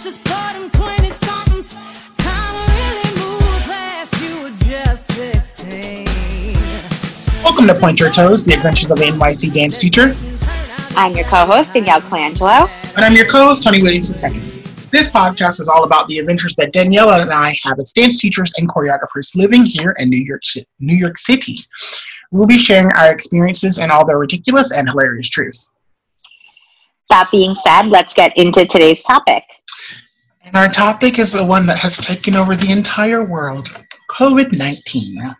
it's just for 20 somethings. Time really moves fast, you were just 16. Welcome to Point Your Toes, the adventures of an NYC dance teacher. I'm your co-host Danielle Colangelo. And I'm your co-host, Tony Williams II. This podcast is all about the adventures that Danielle and I have as dance teachers and choreographers living here in New York, New York City. We'll be sharing our experiences and all their ridiculous and hilarious truths. That being said, let's get into today's topic. And our topic is the one that has taken over the entire world COVID-19.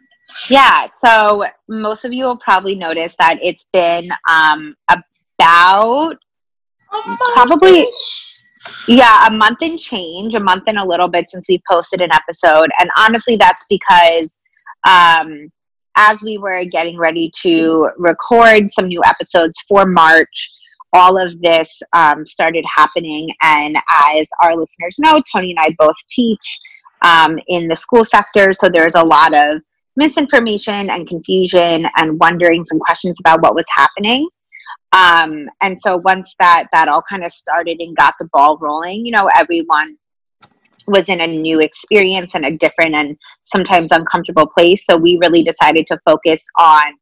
Yeah, so most of you will probably notice that it's been um, about probably yeah a month and change a month and a little bit since we posted an episode and honestly that's because um, as we were getting ready to record some new episodes for march all of this um, started happening. And as our listeners know tony and i both teach um, in the school sector. So there's a lot of misinformation and confusion and wondering some questions about what was happening. Um, and so once that that all kind of started and got the ball rolling you know everyone was in a new experience and a different and sometimes uncomfortable place. So we really decided to focus on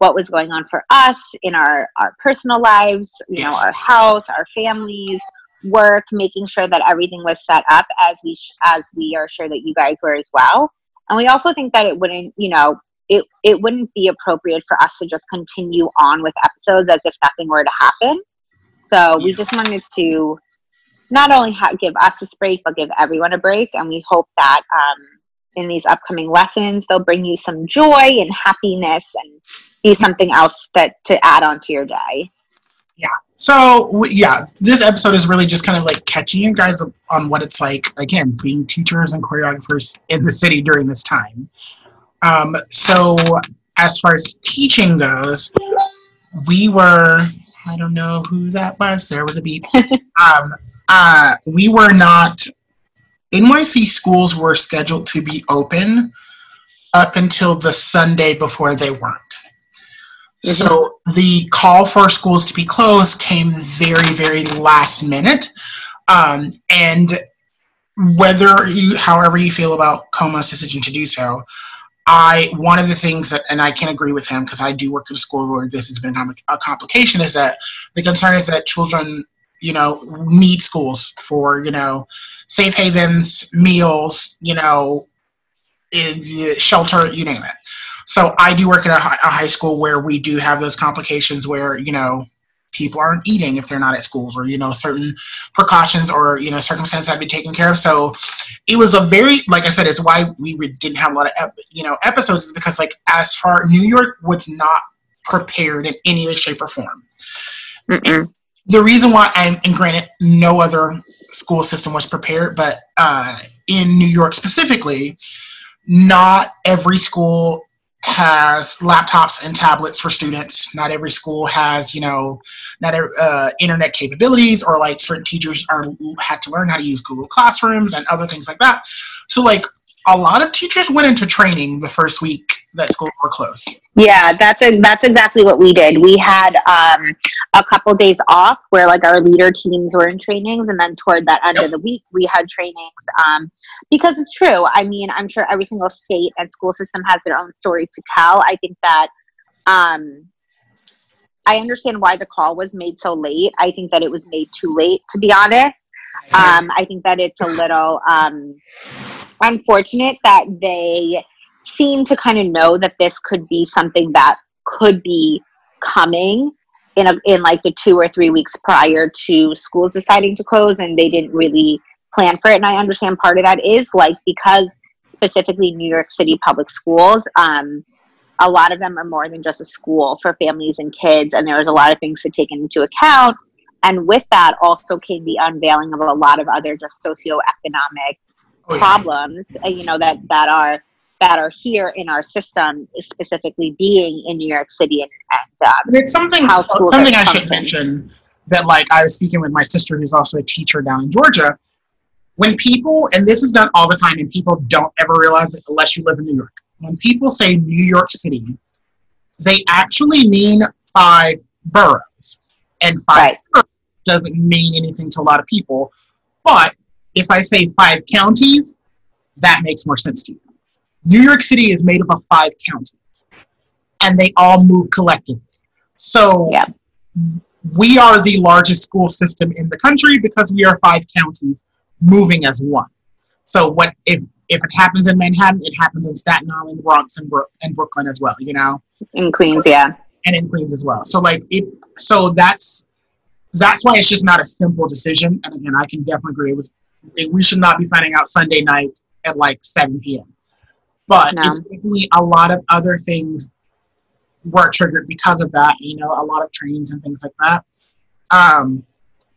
what was going on for us in our our personal lives you know our health our families work making sure that everything was set up as we sh- as we are sure that you guys were as well and we also think that it wouldn't you know it, it wouldn't be appropriate for us to just continue on with episodes as if nothing were to happen. So we just wanted to not only ha- give us a break, but give everyone a break. And we hope that um, in these upcoming lessons, they'll bring you some joy and happiness and be something else that to add on to your day. Yeah. So yeah, this episode is really just kind of like catching you guys on what it's like again being teachers and choreographers in the city during this time. Um, so as far as teaching goes, we were I don't know who that was. There was a beep. um, uh, we were not. NYC schools were scheduled to be open up until the Sunday before they weren't. So the call for schools to be closed came very, very last minute. Um, and whether you, however you feel about Cuomo's decision to do so, I one of the things that, and I can agree with him because I do work at a school where this has been a complication, is that the concern is that children, you know, need schools for you know safe havens, meals, you know, i- shelter, you name it. So I do work at a high school where we do have those complications where you know people aren't eating if they're not at schools or you know certain precautions or you know circumstances have to be taken care of. So it was a very like I said, it's why we didn't have a lot of ep- you know episodes is because like as far New York was not prepared in any way, shape, or form. Mm-mm. The reason why I'm and granted no other school system was prepared, but uh, in New York specifically, not every school has laptops and tablets for students. Not every school has, you know, not every, uh, internet capabilities, or like certain teachers are had to learn how to use Google Classrooms and other things like that. So, like a lot of teachers went into training the first week that schools were closed. Yeah, that's a, that's exactly what we did. We had um, a couple days off where like our leader teams were in trainings, and then toward that end of the week we had trainings. Um, because it's true. I mean, I'm sure every single state and school system has their own stories to tell. I think that um, I understand why the call was made so late. I think that it was made too late, to be honest. Um, I think that it's a little um, unfortunate that they seem to kind of know that this could be something that could be coming in a, in like the two or three weeks prior to schools deciding to close, and they didn't really plan for it. And I understand part of that is like because specifically New York City public schools. Um, a lot of them are more than just a school for families and kids, and there was a lot of things to take into account. And with that, also came the unveiling of a lot of other just socioeconomic. Problems, uh, you know, that that are that are here in our system, specifically being in New York City and, and um, And it's something something I should mention that like I was speaking with my sister who's also a teacher down in Georgia. When people and this is done all the time and people don't ever realize it unless you live in New York. When people say New York City, they actually mean five boroughs. And five Right. boroughs doesn't mean anything to a lot of people. But if I say five counties, that makes more sense to you. New York City is made up of five counties, and they all move collectively. So Yeah. we are the largest school system in the country because we are five counties moving as one. So what if if it happens in Manhattan, it happens in Staten Island, Bronx, and, Brook and Brooklyn as well. You know In Queens, yeah. and in Queens as well. So like it so that's that's why it's just not a simple decision. And again, I can definitely agree we should not be finding out Sunday night at like seven PM. But No. it's definitely a lot of other things were triggered because of that, you know, a lot of trainings and things like that. Um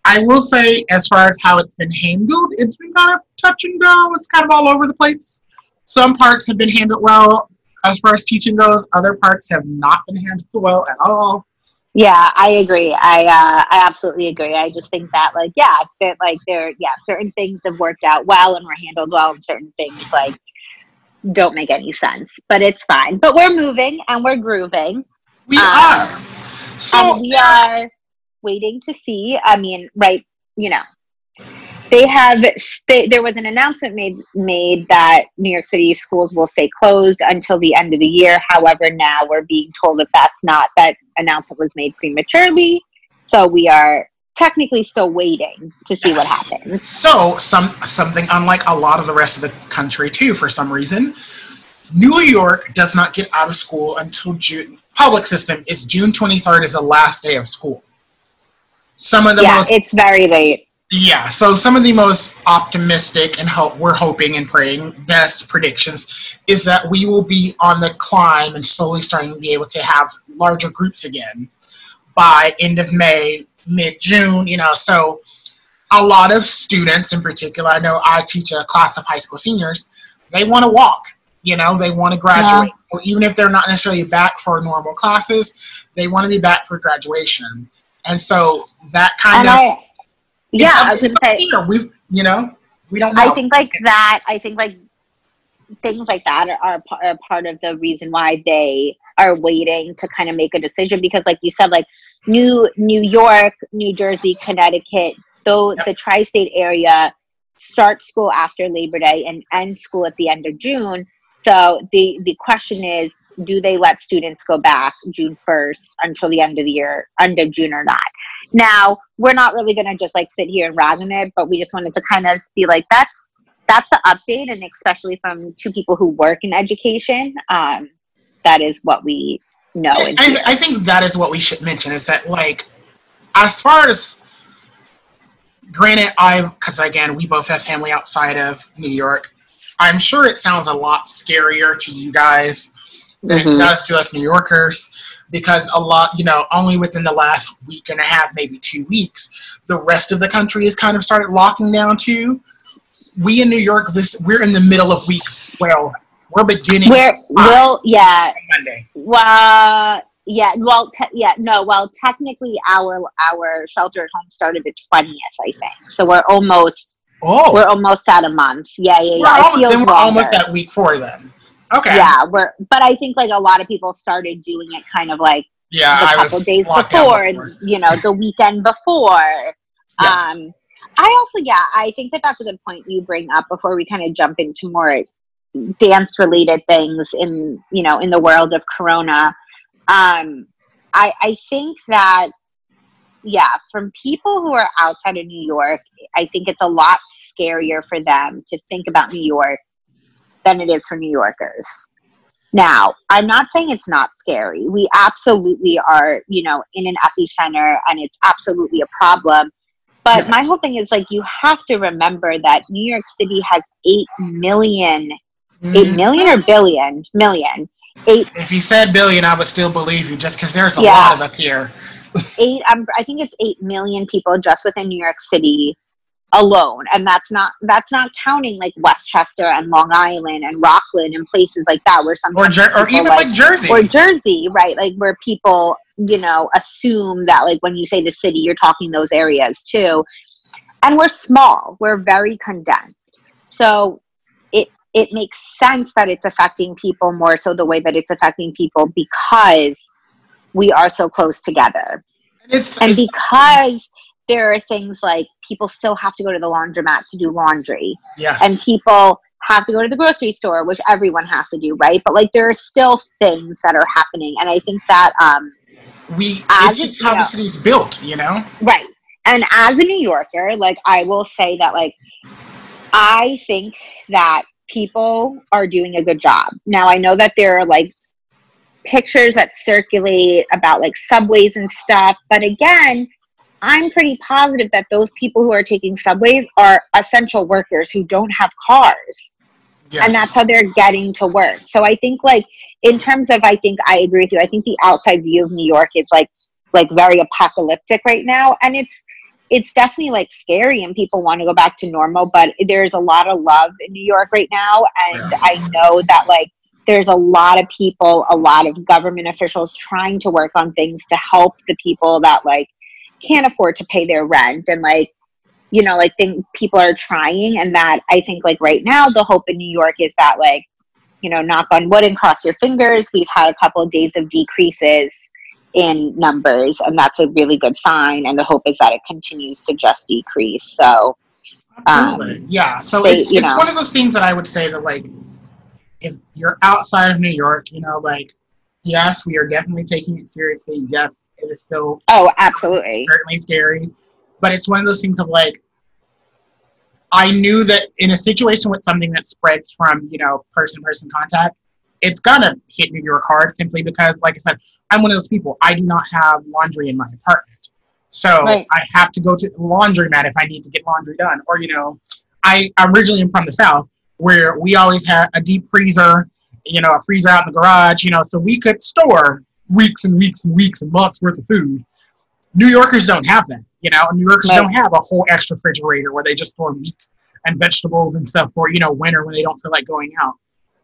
I will say as far as how it's been handled, it's been kind of touch and go. It's kind of all over the place. Some parts have been handled well as far as teaching goes. Other parts have not been handled well at all. Yeah, I agree. I uh, I absolutely agree. I just think that like yeah, that like there yeah, certain things have worked out well and were handled well and certain things like don't make any sense. But it's fine. But we're moving and we're grooving. We Um, are. So we are waiting to see. I mean, right, you know, they have. They, there was an announcement made made that New York City schools will stay closed until the end of the year. However, now we're being told that that's not that announcement was made prematurely. So we are technically still waiting to see what happens. so some something unlike a lot of the rest of the country too. For some reason, New York does not get out of school until June. Public system is June twenty third is the last day of school. Some of the yeah, most it's very late. Yeah, so some of the most optimistic and hope we're hoping and praying best predictions is that we will be on the climb and slowly starting to be able to have larger groups again by end of May, mid June, you know. So a lot of students in particular, I know I teach a class of high school seniors, they want to walk, you know, they want to graduate. Or even if they're not necessarily back for normal classes, they want to be back for graduation. And so that kind And of I, yeah, I was gonna say. here. We've, you know, we don't know. I think like that. I think like things like that are, are, are part of the reason why they are waiting to kind of make a decision because, like you said, like New New York, New Jersey, Connecticut, though the tri-state area start school after Labor Day and end school at the end of June. So the the question is, do they let students go back June first until the end of the year, end of June or not? Now we're not really going to just like sit here and rag on it, but we just wanted to kind of be like, that's that's the update, and especially from two people who work in education, um, that is what we know. And I, hear. I think that is what we should mention is that like as far as granted i've because again we both have family outside of new york i'm sure it sounds a lot scarier to you guys than it Mhm. does to us new yorkers because a lot you know only within the last week and a half maybe two weeks the rest of the country has kind of started locking down too. We in new york this we're in the middle of week well we're beginning Where will yeah. Monday. Well yeah well te- yeah no well technically our our shelter at home started the twentieth I think. So we're almost oh we're almost at a month yeah yeah We're yeah it almost, then we're almost at week four then. Okay. yeah we're but I think like a lot of people started doing it kind of like Yeah, I couple was days before, before. you know the weekend before Yeah. um i also yeah i think that that's a good point you bring up before we kind of jump into more dance related things in you know in the world of corona um i i think that yeah from people who are outside of new york i think it's a lot scarier for them to think about new york than it is for new yorkers now, I'm not saying it's not scary. We absolutely are, you know, in an epicenter and it's absolutely a problem. But my whole thing is like you have to remember that New York City has 8 million, 8 Mm, million or billion, million, 8 If you said billion, I would still believe you just because there's a Yeah. lot of us here. 8 um, I think it's 8 million people just within New York City alone and that's not that's not counting like Westchester and Long Island and Rockland and places like that where some Or, Jer- or even like, Jersey. or Jersey, right? Like where people, you know, assume that like when you say the city, you're talking those areas too. And we're small. We're very condensed. So it it makes sense that it's affecting people more so the way that it's affecting people because we are so close together. it's, And it's because there are things like people still have to go to the laundromat to do laundry Yes. and people have to go to the grocery store which everyone has to do right but like there are still things that are happening and i think that um we as it's just how the city's built, you know? right and as a new yorker like i will say that like i think that people are doing a good job now i know that there are like pictures that circulate about like subways and stuff but again i'm pretty positive that those people who are taking subways are essential workers who don't have cars Yes. and that's how they're getting to work. So I think like in terms of I think I agree with you. I think the outside view of New York is like like very apocalyptic right now and it's it's definitely like scary and people want to go back to normal, but there's a lot of love in New York right now and. I know that like there's a lot of people, a lot of government officials trying to work on things to help the people that like can't afford to pay their rent and like you know like think people are trying and that i think like right now the hope in new york is that like you know knock on wood and cross your fingers we've had a couple of days of decreases in numbers and that's a really good sign and the hope is that it continues to just decrease so um, yeah. So they- it's it's know. one of those things that I would say that like if you're outside of New York, you know, like yes, we are definitely taking it seriously. Yes, it is still oh absolutely certainly scary. But it's one of those things of like I knew that in a situation with something that spreads from, you know, person to person contact, it's gonna hit New York hard simply because, like I said, I'm one of those people. I do not have laundry in my apartment. So Right. I have to go to the laundromat if I need to get laundry done. Or, you know, I originally am from the South where we always had a deep freezer, you know, a freezer out in the garage, you know, so we could store weeks and weeks and weeks and months worth of food. New Yorkers don't have that, you know. New Yorkers Right. don't have a whole extra refrigerator where they just store meat and vegetables and stuff for you know winter when they don't feel like going out.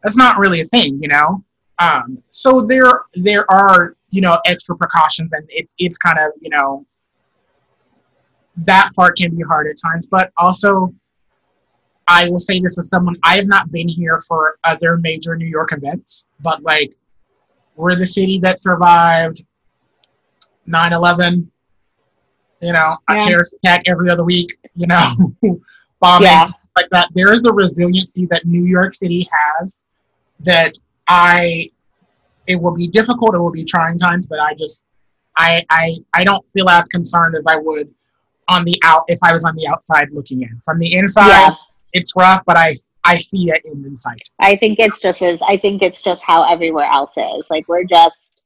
That's not really a thing, you know. Um, so there there are you know extra precautions, and it's it's kind of you know that part can be hard at times, but also I will say this as someone I have not been here for other major New York events, but like we're the city that survived 9/11. You know, a terrorist attack every other week. You know, bombing Yeah. like that. There is a resiliency that New York City has that I. It will be difficult. It will be trying times, but I just, I, I, I don't feel as concerned as I would on the out if I was on the outside looking in. From the inside, Yeah. It's rough, but I, I see it in sight. I think it's just as I think it's just how everywhere else is. Like we're just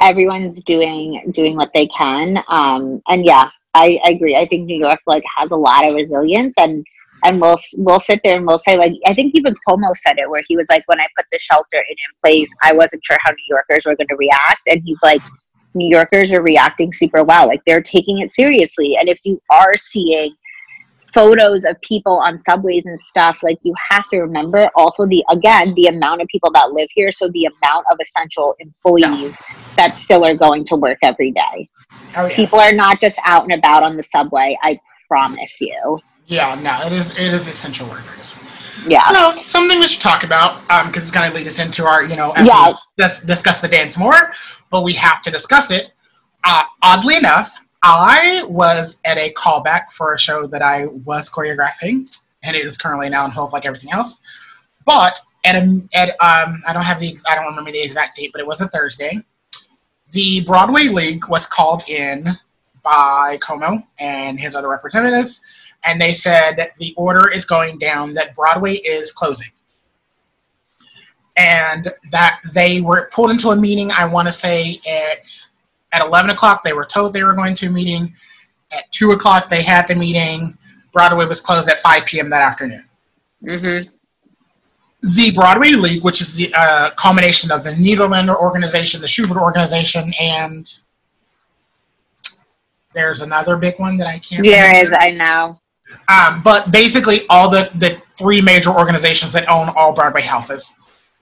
everyone's doing doing what they can. Um, and yeah, I, I agree. I think New York like has a lot of resilience and and we'll we'll sit there and we'll say like I think even Cuomo said it where he was like when I put the shelter in in place I wasn't sure how New Yorkers were going to react and he's like New Yorkers are reacting super well like they're taking it seriously and if you are seeing photos of people on subways and stuff like you have to remember also the again the amount of people that live here so the amount of essential employees that still are going to work every day Oh yeah. people are not just out and about on the subway i promise you Yeah, no, it is it is essential workers. yeah So something we should talk about, because it's going to lead us into our, you know, as Yeah. we dis- discuss the dance more, but we have to discuss it. Uh, oddly enough, I was at a callback for a show that I was choreographing, and it is currently now on hold like everything else. But at a, at um, I don't have the I don't remember the exact date, but it was a Thursday. The Broadway League was called in by Cuomo and his other representatives, and they said that the order is going down that Broadway is closing. And that they were pulled into a meeting, I want to say at at 11 o'clock, they were told they were going to a meeting. At 2 o'clock, they had the meeting. Broadway was closed at 5 p.m. that afternoon. mm-hmm. The Broadway League, which is the uh, culmination of the Nederlander organization, the Shubert organization, and there's another big one that I can't there remember. is i know Um, but basically, all the, the three major organizations that own all Broadway houses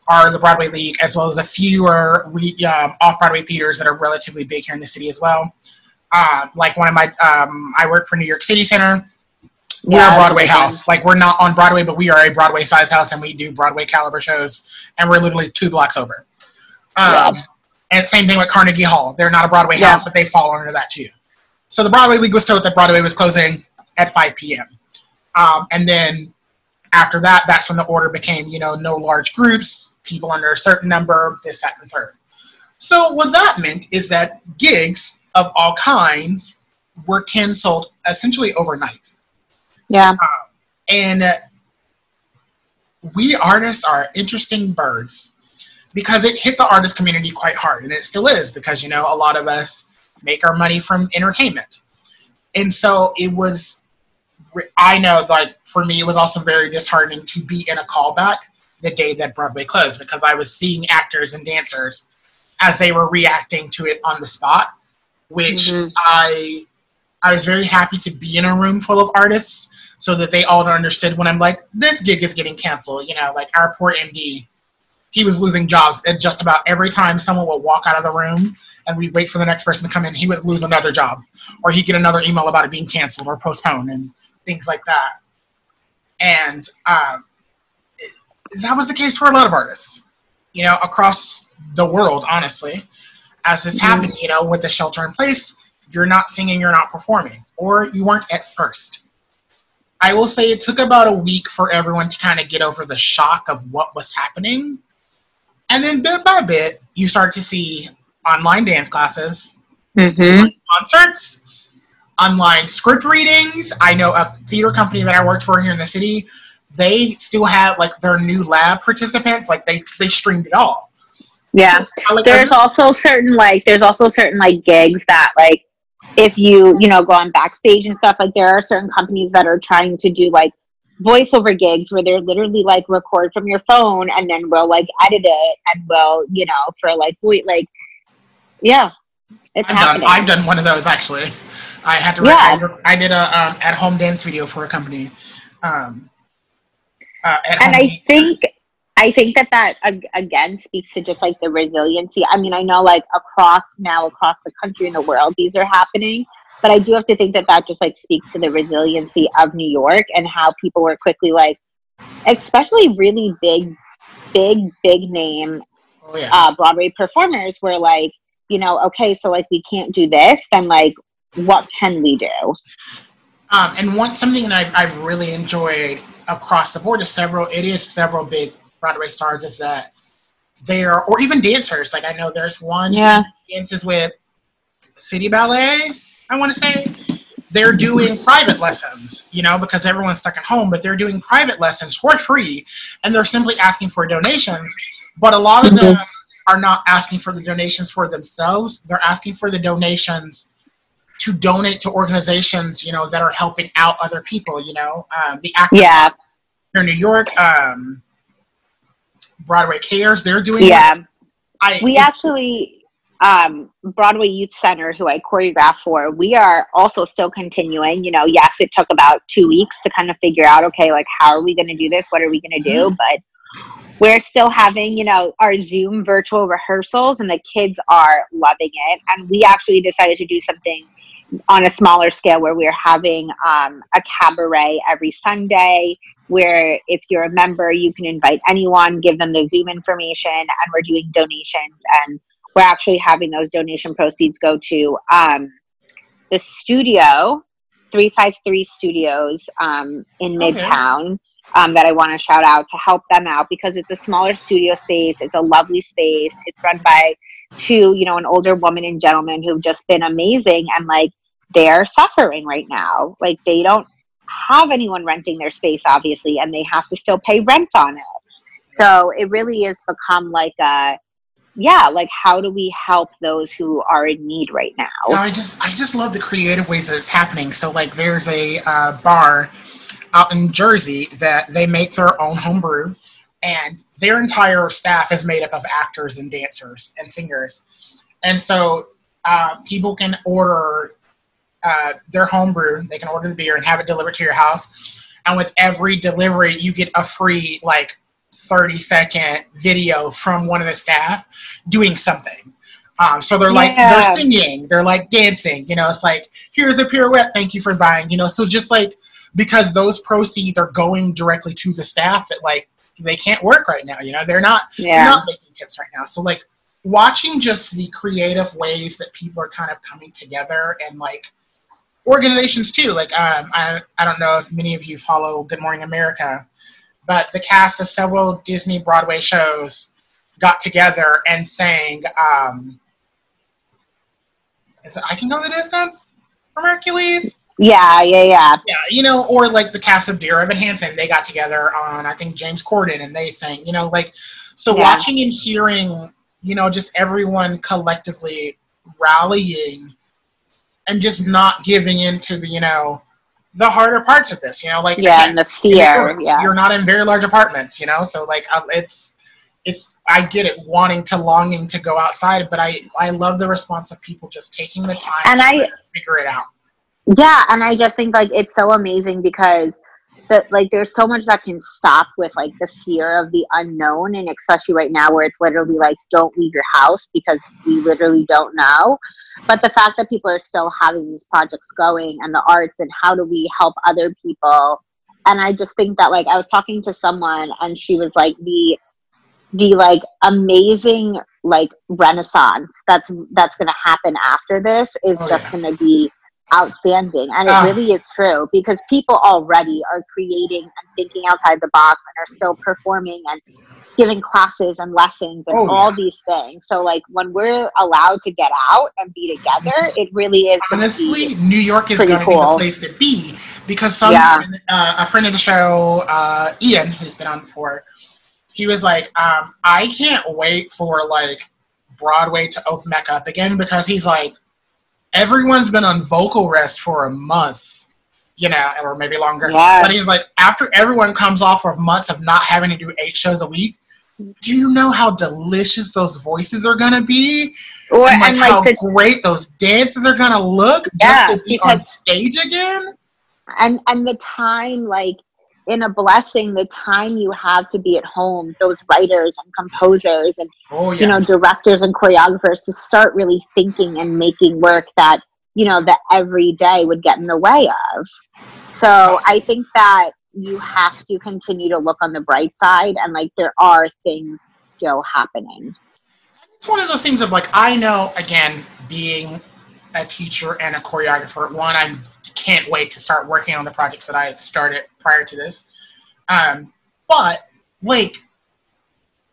are the Broadway League, as well as a fewer re, um, off Broadway theaters that are relatively big here in the city as well. Uh, like one of my, um, I work for New York City Center. We're Yeah, a Broadway house. Like we're not on Broadway, but we are a Broadway size house, and we do Broadway caliber shows, and we're literally two blocks over. Um, Yeah. And same thing with Carnegie Hall. They're not a Broadway Yeah. house, but they fall under that too. So the Broadway League was told that Broadway was closing at 5 p.m. Um, and then after that, that's when the order became, you know, no large groups, people under a certain number, this, that, and the third. So what that meant is that gigs of all kinds were canceled essentially overnight. Yeah. And uh, we artists are interesting birds because it hit the artist community quite hard, and it still is because you know a lot of us make our money from entertainment, and so it was. I know, like for me, it was also very disheartening to be in a callback the day that Broadway closed because I was seeing actors and dancers as they were reacting to it on the spot, which Mhm. I I was very happy to be in a room full of artists so that they all understood when I'm like, this gig is getting canceled. You know, like our poor MD, he was losing jobs and just about every time someone would walk out of the room and we'd wait for the next person to come in, he would lose another job or he'd get another email about it being canceled or postponed and things like that. And um, it- that was the case for a lot of artists, you know, across the world, honestly. As this Mhm. happened, you know, with the shelter in place, you're not singing, you're not performing, or you weren't at first. I will say it took about a week for everyone to kind of get over the shock of what was happening. And then bit by bit, you start to see online dance classes, Mm-hmm. concerts, online script readings. I know a theater company that I worked for here in the city, they still had like their new lab participants, like they they streamed it all. Yeah. So, I, like, there's I- also certain like there's also certain like gigs that like if you you know go on backstage and stuff like there are certain companies that are trying to do like voiceover gigs where they're literally like record from your phone and then we'll like edit it and we'll you know for like wait like yeah it's I've happening done I've done one of those actually. I had to Yeah. record, I did a um, at home dance video for a company. Um, uh, and I think. I think that that again speaks to just like the resiliency. I mean, I know like across now across the country and the world these are happening, but I do have to think that that just like speaks to the resiliency of New York and how people were quickly like, especially really big, big, big name oh yeah. uh, Broadway performers were like, you know, okay, so like we can't do this, then like what can we do? Um, and one something that I've, I've really enjoyed across the board is several. It is several big Broadway stars. Is that they are, or even dancers. Like I know there's one Yeah. dances with City Ballet. I want to say they're doing private lessons. You know, because everyone's stuck at home, but they're doing private lessons for free, and they're simply asking for donations. But a lot of Mhm. them are not asking for the donations for themselves. They're asking for the donations to donate to organizations, you know, that are helping out other people. You know, um, the actors Yeah, here in New York, um, Broadway Cares, they're doing. yeah. I, we actually um broadway youth center who i choreographed for we are also still continuing you know yes it took about two weeks to kind of figure out okay like how are we going to do this what are we going to do but we're still having you know our zoom virtual rehearsals and the kids are loving it and we actually decided to do something on a smaller scale where we're having um, a cabaret every sunday where if you're a member you can invite anyone give them the zoom information and we're doing donations and we're actually having those donation proceeds go to um, the studio 353 studios um, in Okay. midtown um, that i want to shout out to help them out because it's a smaller studio space it's a lovely space it's run by two you know an older woman and gentleman who've just been amazing and like they're suffering right now. Like they don't have anyone renting their space obviously and they have to still pay rent on it. So it really has become like a yeah like how do we help those who are in need right now? No, I just I just love the creative ways that it's happening. So like there's a uh, bar out in Jersey that they make their own homebrew, and their entire staff is made up of actors and dancers and singers, and so uh, people can order uh, their homebrew. They can order the beer and have it delivered to your house, and with every delivery you get a free like 30 second video from one of the staff doing something. Um, so they're like Yeah. they're singing, they're like dancing. You know, it's like here's a pirouette. Thank you for buying. You know, so just like because those proceeds are going directly to the staff that like they can't work right now. You know, they're not yeah. they're not making tips right now. So like watching just the creative ways that people are kind of coming together and like organizations too. Like um, I I don't know if many of you follow Good Morning America, but the cast of several Disney Broadway shows got together and sang. Um, is it I Can Go the Distance from Hercules? Yeah, yeah, yeah. Yeah, you know, or like the cast of Dear Evan Hansen, they got together on I think James Corden and they sang, you know, like so Yeah. watching and hearing, you know, just everyone collectively rallying and just not giving into the, you know, the harder parts of this, you know, like Yeah, and the in fear. Yeah. you're not in very large apartments, you know, so like it's it's I get it wanting to longing to go outside, but I I love the response of people just taking the time And to I- figure it out. Yeah, and I just think like it's so amazing because that like there's so much that can stop with like the fear of the unknown and especially right now where it's literally like don't leave your house because we literally don't know. But the fact that people are still having these projects going and the arts and how do we help other people and I just think that like I was talking to someone and she was like the the like amazing like renaissance that's that's going to happen after this is Oh, just yeah. going to be outstanding and it Ah. really is true because people already are creating and thinking outside the box and are still performing and giving classes and lessons and Oh, yeah. all these things so like when we're allowed to get out and be together it really is Honestly, New York is going to be the place to be because some Yeah. uh, a friend of the show, uh, Ian, who's been on before, he was like, um, I can't wait for like Broadway to open back up again because he's like, everyone's been on vocal rest for a month, you know, or maybe longer. Yeah. But he's like, after everyone comes off of months of not having to do eight shows a week. Do you know how delicious those voices are gonna be? or and like and how the great those dances are gonna look Yeah, just to be on stage again. and and the time like in a blessing the time you have to be at home those writers and composers and Oh yeah, you know directors and choreographers to start really thinking and making work that you know that every day would get in the way of so i think that you have to continue to look on the bright side and like there are things still happening it's one of those things of like I know again being a teacher and a choreographer. One, I can't wait to start working on the projects that I started prior to this. Um, but like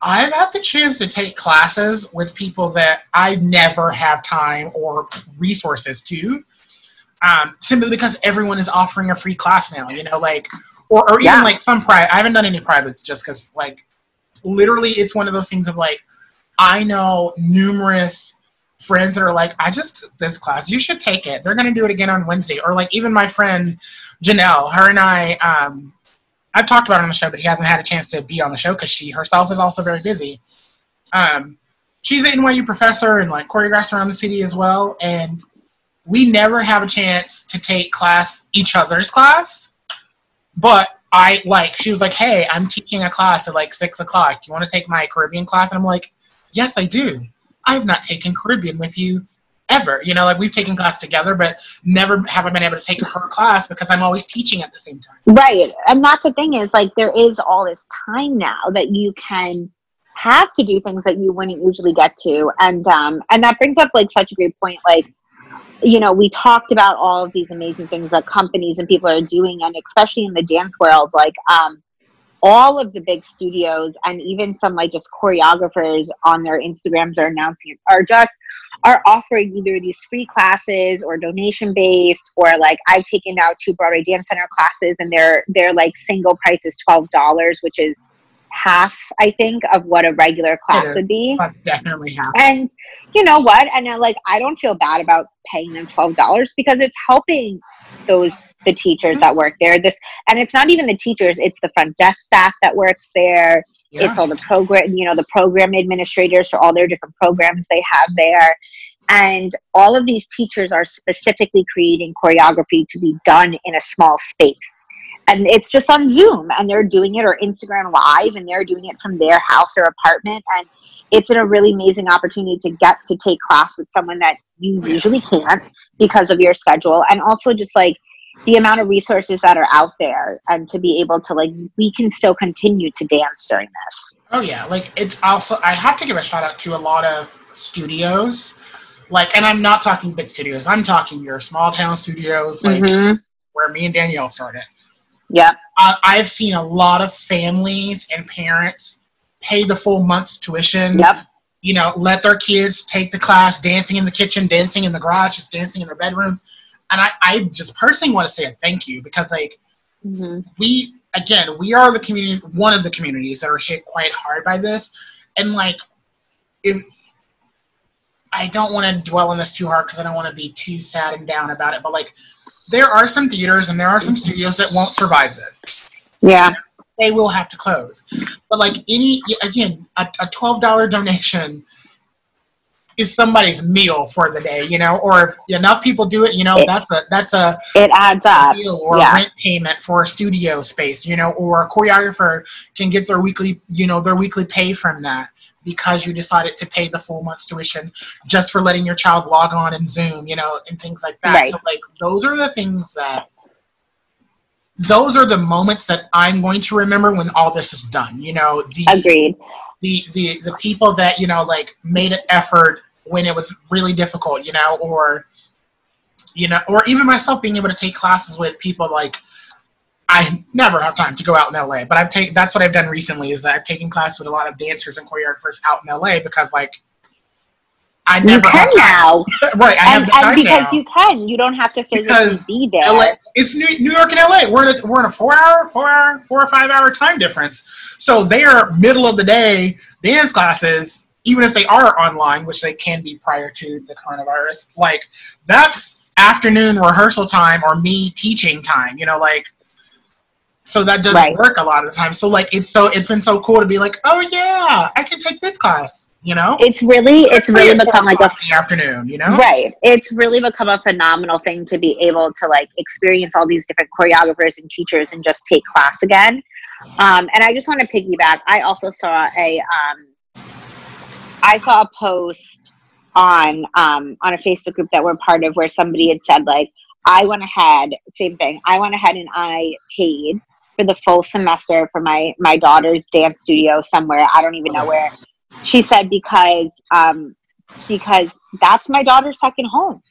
I've had the chance to take classes with people that I never have time or resources to. Um, simply because everyone is offering a free class now, you know, like, or, or even Yeah. like some private. I haven't done any privates just because, like, literally, it's one of those things of like, I know numerous friends that are like, I just took this class. You should take it. They're going to do it again on Wednesday. Or like even my friend Janelle, her and I, um, I've talked about it on the show, but he hasn't had a chance to be on the show because she herself is also very busy. Um, she's an NYU professor and like choreographs around the city as well. And we never have a chance to take class, each other's class. But I like, she was like, hey, I'm teaching a class at like six o'clock. Do you want to take my Caribbean class? And I'm like, yes, I do. I have not taken Caribbean with you ever. You know, like we've taken class together, but never have I been able to take her class because I'm always teaching at the same time. Right. And that's the thing is like there is all this time now that you can have to do things that you wouldn't usually get to. And um and that brings up like such a great point. Like, you know, we talked about all of these amazing things that companies and people are doing and especially in the dance world, like um all of the big studios and even some like just choreographers on their Instagrams are announcing are just are offering either these free classes or donation based or like I've taken out two Broadway Dance Center classes and they're they're like single price is twelve dollars, which is half I think of what a regular class would be. But definitely have. And you know what? And uh, like I don't feel bad about paying them twelve dollars because it's helping those the teachers that work there. This and it's not even the teachers; it's the front desk staff that works there. Yeah. It's all the program, you know, the program administrators for all their different programs they have there. And all of these teachers are specifically creating choreography to be done in a small space. And it's just on Zoom, and they're doing it or Instagram Live, and they're doing it from their house or apartment. And it's a really amazing opportunity to get to take class with someone that you usually can't because of your schedule. And also, just like the amount of resources that are out there, and to be able to, like, we can still continue to dance during this. Oh yeah, like it's also I have to give a shout out to a lot of studios Like, and I'm not talking big studios. I'm talking your small town studios, like Mhm. where me and Danielle started. Yep. I, I've seen a lot of families and parents pay the full month's tuition. Yep. You know, let their kids take the class, dancing in the kitchen, dancing in the garage, just dancing in their bedrooms. And I, I just personally want to say a thank you because, like, Mhm. we again we are the community one of the communities that are hit quite hard by this and like if i don't want to dwell on this too hard because i don't want to be too sad and down about it but like there are some theaters and there are some studios that won't survive this Yeah. they will have to close but like any again a, a $12 donation is somebody's meal for the day you know or if enough people do it you know It- that's a that's a It adds up. deal or yeah. rent payment for a studio space, you know, or a choreographer can get their weekly, you know, their weekly pay from that because you decided to pay the full month's tuition just for letting your child log on and Zoom, you know, and things like that. Right. So like those are the things that those are the moments that I'm going to remember when all this is done. You know, the Agreed. the the the people that you know like made an effort when it was really difficult you know or you know or even myself being able to take classes with people like i never have time to go out in la but i've taken that's what i've done recently is that i've taken class with a lot of dancers and choreographers out in la because like i You can have now. right i have And, the time because now. you can, you don't have to physically Because be there. LA, it's New, New York and LA. We're in a, we're in a four hour, four hour, four or five hour time difference. So they are middle of the day dance classes, even if they are online, which they can be prior to the coronavirus. Like that's afternoon rehearsal time or me teaching time. You know, like so that doesn't Right. work a lot of the time. So like it's so it's been so cool to be like, oh yeah, I can take this class. You know, It's really, it's Three really become like a the afternoon. You know, Right. It's really become a phenomenal thing to be able to like experience all these different choreographers and teachers and just take class again. Um, and I just want to piggyback. I also saw a um, I saw a post on um, on a Facebook group that we're part of where somebody had said like I went ahead, same thing. I went ahead and I paid for the full semester for my my daughter's dance studio somewhere. I don't even know where. She said because um, because that's my daughter's second home.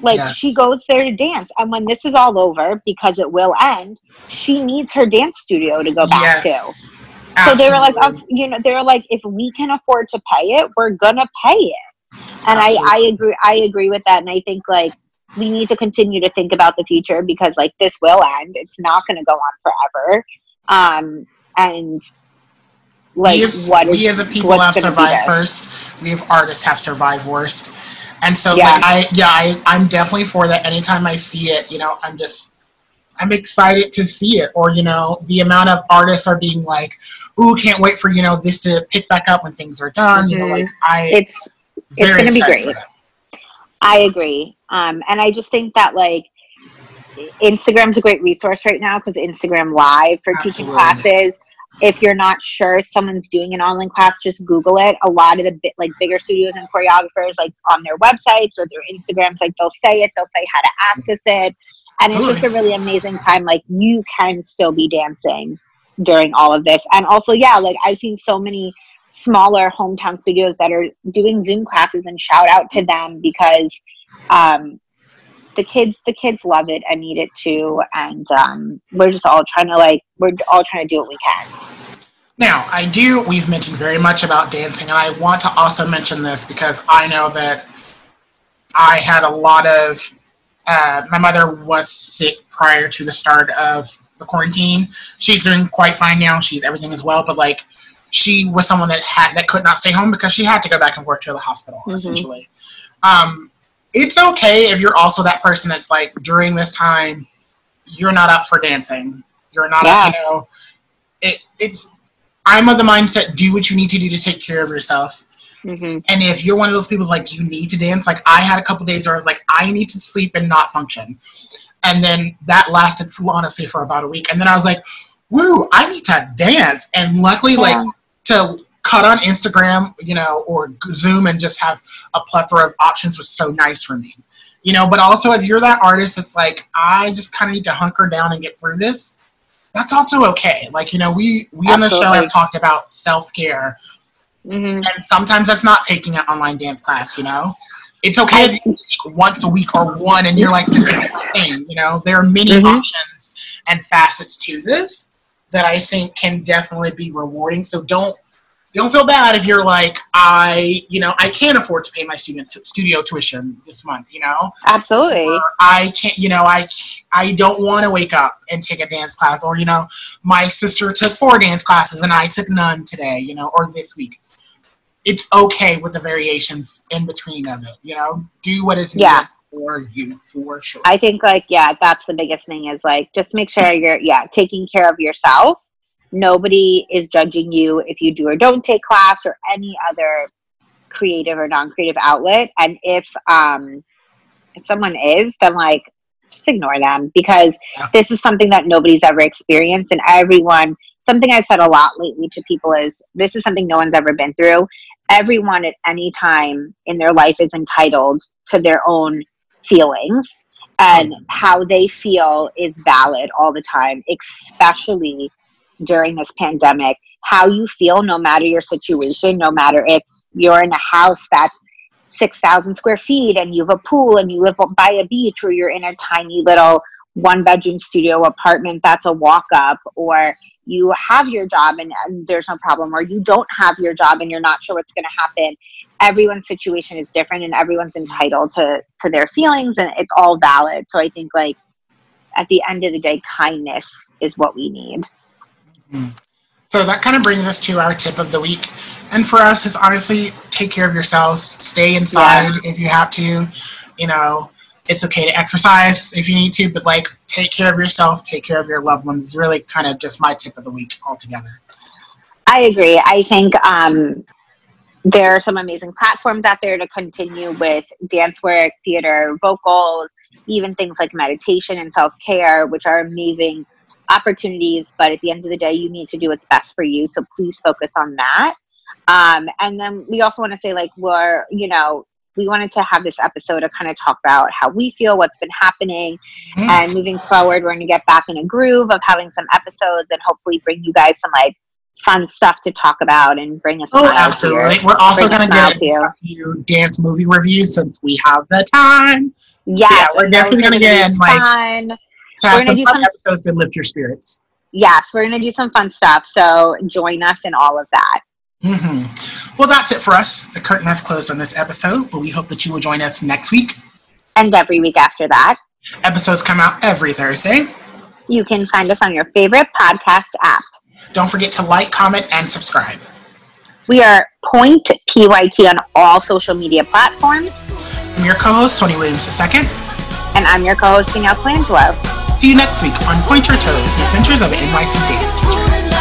Like Yes. she goes there to dance, and when this is all over, because it will end, she needs her dance studio to go back to. Yes. So they were like, oh, you know, they were like, if we can afford to pay it, we're gonna pay it. And I, I agree, I agree with that. And I think like we need to continue to think about the future because like this will end. It's not gonna go on forever. Um, and like we, have, what we is as a people have survived first. We have artists have survived worst, and so Yeah. like I yeah I I'm definitely for that. Anytime I see it, you know, I'm just I'm excited to see it. Or you know, the amount of artists are being like, "Ooh, can't wait for you know this to pick back up when things are done." You know, Mhm. like I it's it's gonna be great. I agree. Um, and I just think that like Instagram's a great resource right now because Instagram Live for teaching classes. If you're not sure someone's doing an online class, just Google it. A lot of the bit like bigger studios and choreographers, like on their websites or their Instagrams, like they'll say it, they'll say how to access it, and it's just a really amazing time. Like you can still be dancing during all of this, and also yeah, like I've seen so many smaller hometown studios that are doing Zoom classes, and shout out to them because um, the kids the kids love it and need it too. And um, we're just all trying to like we're all trying to do what we can. Now, I do, we've mentioned very much about dancing, and I want to also mention this because I know that I had a lot of, uh, my mother was sick prior to the start of the quarantine. She's doing quite fine now. She's everything as well, but like, she was someone that had that could not stay home because she had to go back and work to the hospital Mhm. essentially. Um, it's okay if you're also that person that's like during this time, you're not up for dancing. You're not Yeah. up, you know. It, it's I'm of the mindset do what you need to do to take care of yourself. Mm-hmm. And if you're one of those people like you need to dance, like I had a couple days where I was like I need to sleep and not function, and then that lasted for, honestly for about a week, and then I was like, woo, I need to dance, and luckily like to cut on Instagram, you know, or Zoom and just have a plethora of options was so nice for me, you know. But also if you're that artist that's like I just kind of need to hunker down and get through this, that's also okay. Like you know, we we on the show have talked about self care hmm and sometimes that's not taking an online dance class. You know, it's okay if you take once a week or one, and you're like, this is the thing. You know, there are many Mhm. options and facets to this that I think can definitely be rewarding. So don't don't feel bad if you're like I, you know, I can't afford to pay my student studio tuition this month. You know, Absolutely. or I can't, you know, I I don't want to wake up and take a dance class, or you know, my sister took four dance classes and I took none today, you know, or this week. It's okay with the variations in between of it, you know. Do what is needed Yeah. for you for sure. I think like yeah, that's the biggest thing is like just make sure you're yeah taking care of yourself. Nobody is judging you if you do or don't take class or any other creative or non-creative outlet. And if um if someone is, then like just ignore them because Yeah. this is something that nobody's ever experienced and everyone something I've said a lot lately to people is this is something no one's ever been through. Everyone at any time in their life is entitled to their own feelings and mm-hmm. how they feel is valid all the time, especially during this pandemic. How you feel, no matter your situation, no matter if you're in a house that's 6,000 square feet and you have a pool and you live by a beach, or you're in a tiny little one bedroom studio apartment that's a walk up, or you have your job and, and there's no problem, or you don't have your job and you're not sure what's going to happen everyone's situation is different and everyone's entitled to to their feelings and it's all valid so i think like at the end of the day kindness is what we need mm-hmm. So that kind of brings us to our tip of the week. And for us, is honestly take care of yourselves. Stay inside if you have to. You know, it's okay to exercise if you need to, but like take care of yourself, take care of your loved ones. Is really kind of just my tip of the week altogether. i agree i think um there are some amazing platforms out there to continue with dance work theater vocals even things like meditation and self-care which are amazing opportunities but at the end of the day you need to do what's best for you so please focus on that um, and then we also want to say like we're you know we wanted to have this episode to kind of talk about how we feel what's been happening Mm. and moving forward we're going to get back in a groove of having some episodes and hopefully bring you guys some like fun stuff to talk about and bring us. Oh, to absolutely. We're also going to get a few dance movie reviews since we have the time Yes, Yeah, we're definitely gonna get in, like- fun. to We're gonna do some- episodes to lift your spirits. Yes, we're going to do some fun stuff. So join us in all of that. Hmm Well, that's it for us. The curtain has closed on this episode, but we hope that you will join us next week. And every week after that, Episodes come out every Thursday. you can find us on your favorite podcast app. Don't forget to like, comment, and subscribe. We are Point PYT on all social media platforms. I'm your co-host, Tony Williams II. And I'm your co host, Danielle Colangelo. See you next week on Point Your Toes, the adventures of an NYC dance teacher.